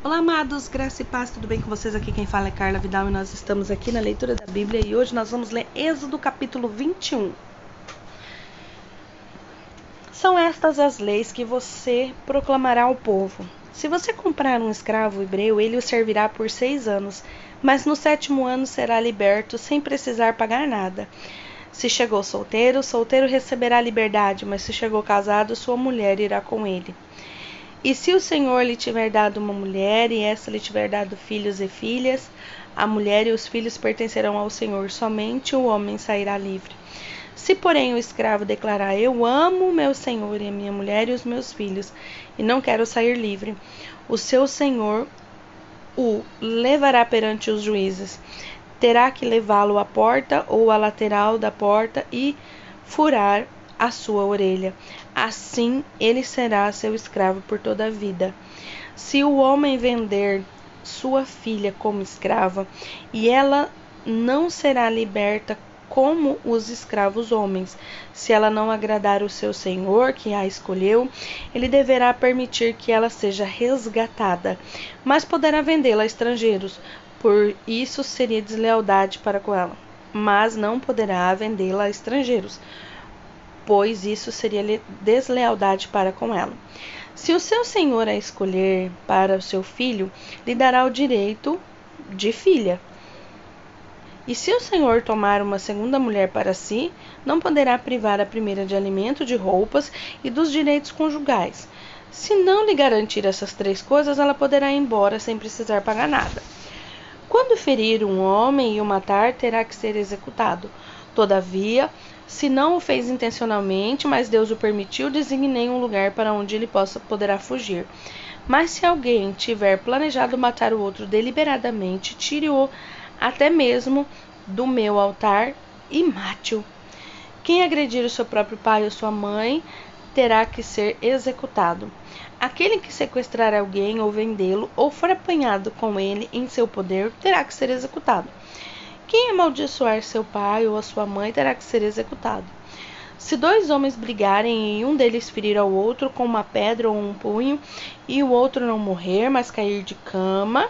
Olá, amados, graça e paz, tudo bem com vocês? Aqui quem fala é Carla Vidal e nós estamos aqui na leitura da Bíblia e hoje nós vamos ler Êxodo capítulo 21. São estas as leis que você proclamará ao povo. Se você comprar um escravo hebreu, ele o servirá por seis anos, mas no sétimo ano será liberto sem precisar pagar nada. Se chegou solteiro, solteiro receberá liberdade, mas se chegou casado, sua mulher irá com ele. E se o Senhor lhe tiver dado uma mulher, e essa lhe tiver dado filhos e filhas, a mulher e os filhos pertencerão ao Senhor, somente o homem sairá livre. Se, porém, o escravo declarar: Eu amo meu senhor e a minha mulher e os meus filhos, e não quero sair livre, o seu senhor o levará perante os juízes. Terá que levá-lo à porta ou à lateral da porta e furar a sua orelha. Assim ele será seu escravo por toda a vida. Se o homem vender sua filha como escrava, e ela não será liberta como os escravos homens. Se ela não agradar o seu senhor, que a escolheu, ele deverá permitir que ela seja resgatada, mas poderá vendê-la a estrangeiros, por isso seria deslealdade para com ela. Mas não poderá vendê-la a estrangeiros, pois isso seria deslealdade para com ela. Se o seu senhor a escolher para o seu filho, lhe dará o direito de filha. E se o senhor tomar uma segunda mulher para si, não poderá privar a primeira de alimento, de roupas e dos direitos conjugais. Se não lhe garantir essas três coisas, ela poderá ir embora sem precisar pagar nada. Quando ferir um homem e o matar, terá que ser executado. Todavia, se não o fez intencionalmente, mas Deus o permitiu, designei um lugar para onde ele possa poderá fugir. Mas se alguém tiver planejado matar o outro deliberadamente, tire-o até mesmo do meu altar e mate-o. Quem agredir o seu próprio pai ou sua mãe terá que ser executado. Aquele que sequestrar alguém ou vendê-lo ou for apanhado com ele em seu poder terá que ser executado. Quem amaldiçoar seu pai ou a sua mãe terá que ser executado. Se dois homens brigarem e um deles ferir ao outro com uma pedra ou um punho, e o outro não morrer, mas cair de cama,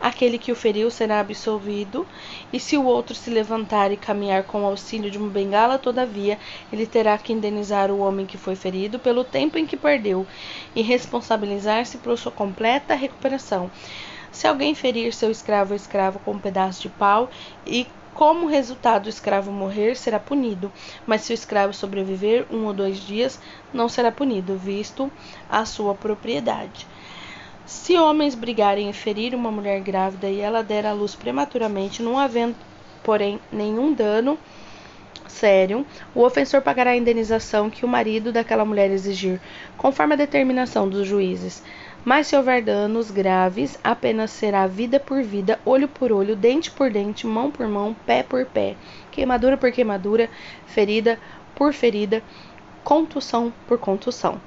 aquele que o feriu será absolvido, e se o outro se levantar e caminhar com o auxílio de uma bengala, todavia, ele terá que indenizar o homem que foi ferido pelo tempo em que perdeu e responsabilizar-se por sua completa recuperação. Se alguém ferir seu escravo ou escravo com um pedaço de pau e como resultado o escravo morrer, será punido, mas se o escravo sobreviver um ou dois dias, não será punido, visto a sua propriedade. Se homens brigarem e ferir uma mulher grávida e ela der à luz prematuramente, não havendo, porém, nenhum dano sério, o ofensor pagará a indenização que o marido daquela mulher exigir, conforme a determinação dos juízes. Mas se houver danos graves, apenas será vida por vida, olho por olho, dente por dente, mão por mão, pé por pé, queimadura por queimadura, ferida por ferida, contusão por contusão.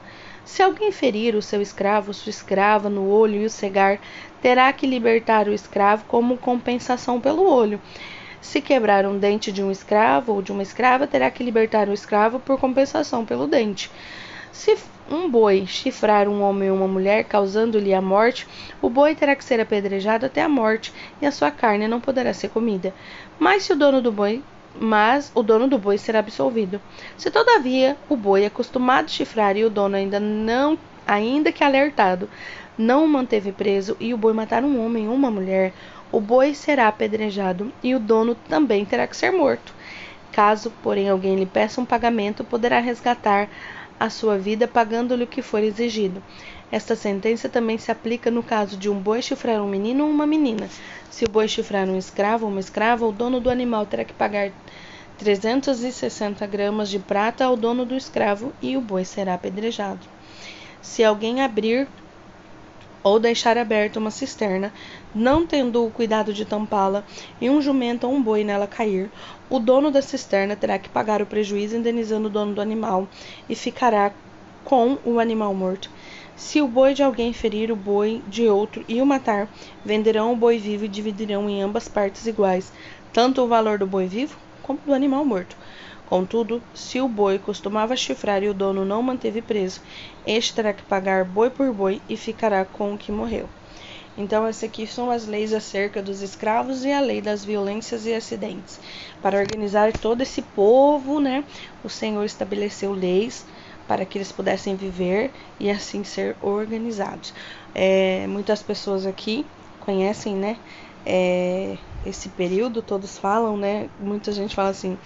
Se alguém ferir o seu escravo, sua escrava, no olho e o cegar, terá que libertar o escravo como compensação pelo olho. Se quebrar um dente de um escravo ou de uma escrava, terá que libertar o escravo por compensação pelo dente. Se um boi chifrar um homem ou uma mulher, causando-lhe a morte, o boi terá que ser apedrejado até a morte, e a sua carne não poderá ser comida. Mas se o dono do boi mas o dono do boi será absolvido. Se todavia o boi é acostumado a chifrar e o dono ainda não, ainda que alertado, não o manteve preso e o boi matar um homem ou uma mulher, o boi será apedrejado e o dono também terá que ser morto. Caso, porém, alguém lhe peça um pagamento, poderá resgatar a sua vida pagando-lhe o que for exigido. Esta sentença também se aplica no caso de um boi chifrar um menino ou uma menina. Se o boi chifrar um escravo ou uma escrava, o dono do animal terá que pagar 360 gramas de prata ao dono do escravo e o boi será apedrejado. Se alguém abrir ou deixar aberta uma cisterna, não tendo o cuidado de tampá-la, e um jumento ou um boi nela cair, o dono da cisterna terá que pagar o prejuízo indenizando o dono do animal e ficará com o animal morto. Se o boi de alguém ferir o boi de outro e o matar, venderão o boi vivo e dividirão em ambas partes iguais, tanto o valor do boi vivo como do animal morto. Contudo, se o boi costumava chifrar e o dono não manteve preso, este terá que pagar boi por boi e ficará com o que morreu. Então, essas aqui são as leis acerca dos escravos e a lei das violências e acidentes. Para organizar todo esse povo, né, o Senhor estabeleceu leis para que eles pudessem viver e assim ser organizados. É, muitas pessoas aqui conhecem, né, é, esse período, todos falam, né, muita gente fala assim,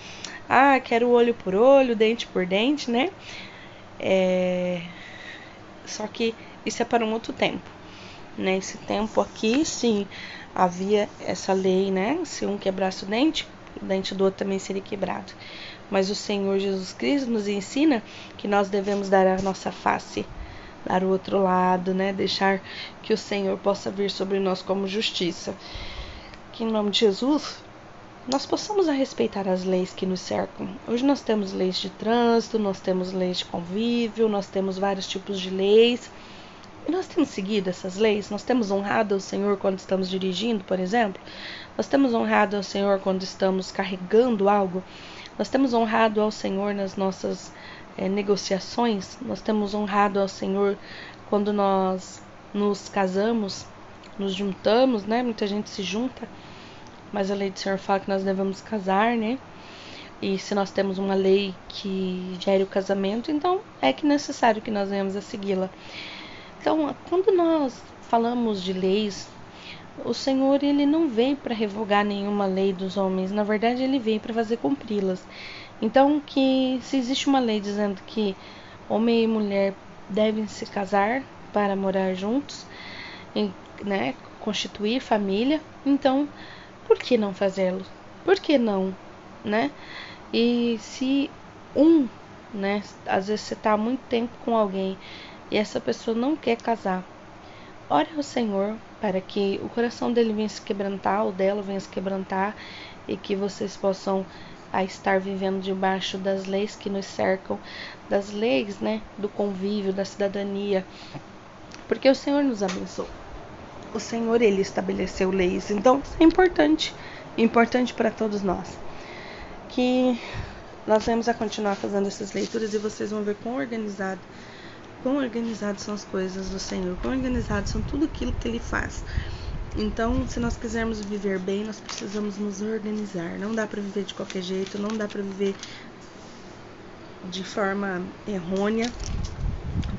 ah, quero olho por olho, dente por dente, né, é, só que isso é para um outro tempo. Nesse tempo aqui, sim, havia essa lei, né? Se um quebrasse o dente, o dente do outro também seria quebrado. Mas o Senhor Jesus Cristo nos ensina que nós devemos dar a nossa face, dar o outro lado, né? Deixar que o Senhor possa vir sobre nós como justiça. Que em nome de Jesus nós possamos a respeitar as leis que nos cercam. Hoje nós temos leis de trânsito, nós temos leis de convívio, nós temos vários tipos de leis. E nós temos seguido essas leis? Nós temos honrado ao Senhor quando estamos dirigindo, por exemplo? Nós temos honrado ao Senhor quando estamos carregando algo? Nós temos honrado ao Senhor nas nossas é, negociações? Nós temos honrado ao Senhor quando nós nos casamos, nos juntamos, né? Muita gente se junta, mas a lei do Senhor fala que nós devemos casar, né? E se nós temos uma lei que gere o casamento, então é que necessário que nós venhamos a segui-la. Então, quando nós falamos de leis, o Senhor ele não vem para revogar nenhuma lei dos homens, na verdade ele vem para fazer cumpri-las. Então, que se existe uma lei dizendo que homem e mulher devem se casar para morar juntos, né, constituir família, então por que não fazê-lo? Por que não, né? E se um, né, às vezes você está muito tempo com alguém e essa pessoa não quer casar, ore ao Senhor para que o coração dele venha se quebrantar, o dela venha se quebrantar e que vocês possam a estar vivendo debaixo das leis que nos cercam, das leis, né, do convívio, da cidadania, porque o Senhor nos abençoou. O Senhor ele estabeleceu leis, então é importante, importante para todos nós. Que nós vamos a continuar fazendo essas leituras e vocês vão ver quão organizado quão organizadas são as coisas do Senhor, quão organizadas são tudo aquilo que Ele faz. Então, se nós quisermos viver bem, nós precisamos nos organizar. Não dá para viver de qualquer jeito, não dá para viver de forma errônea,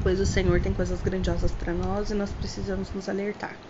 pois o Senhor tem coisas grandiosas para nós e nós precisamos nos alertar.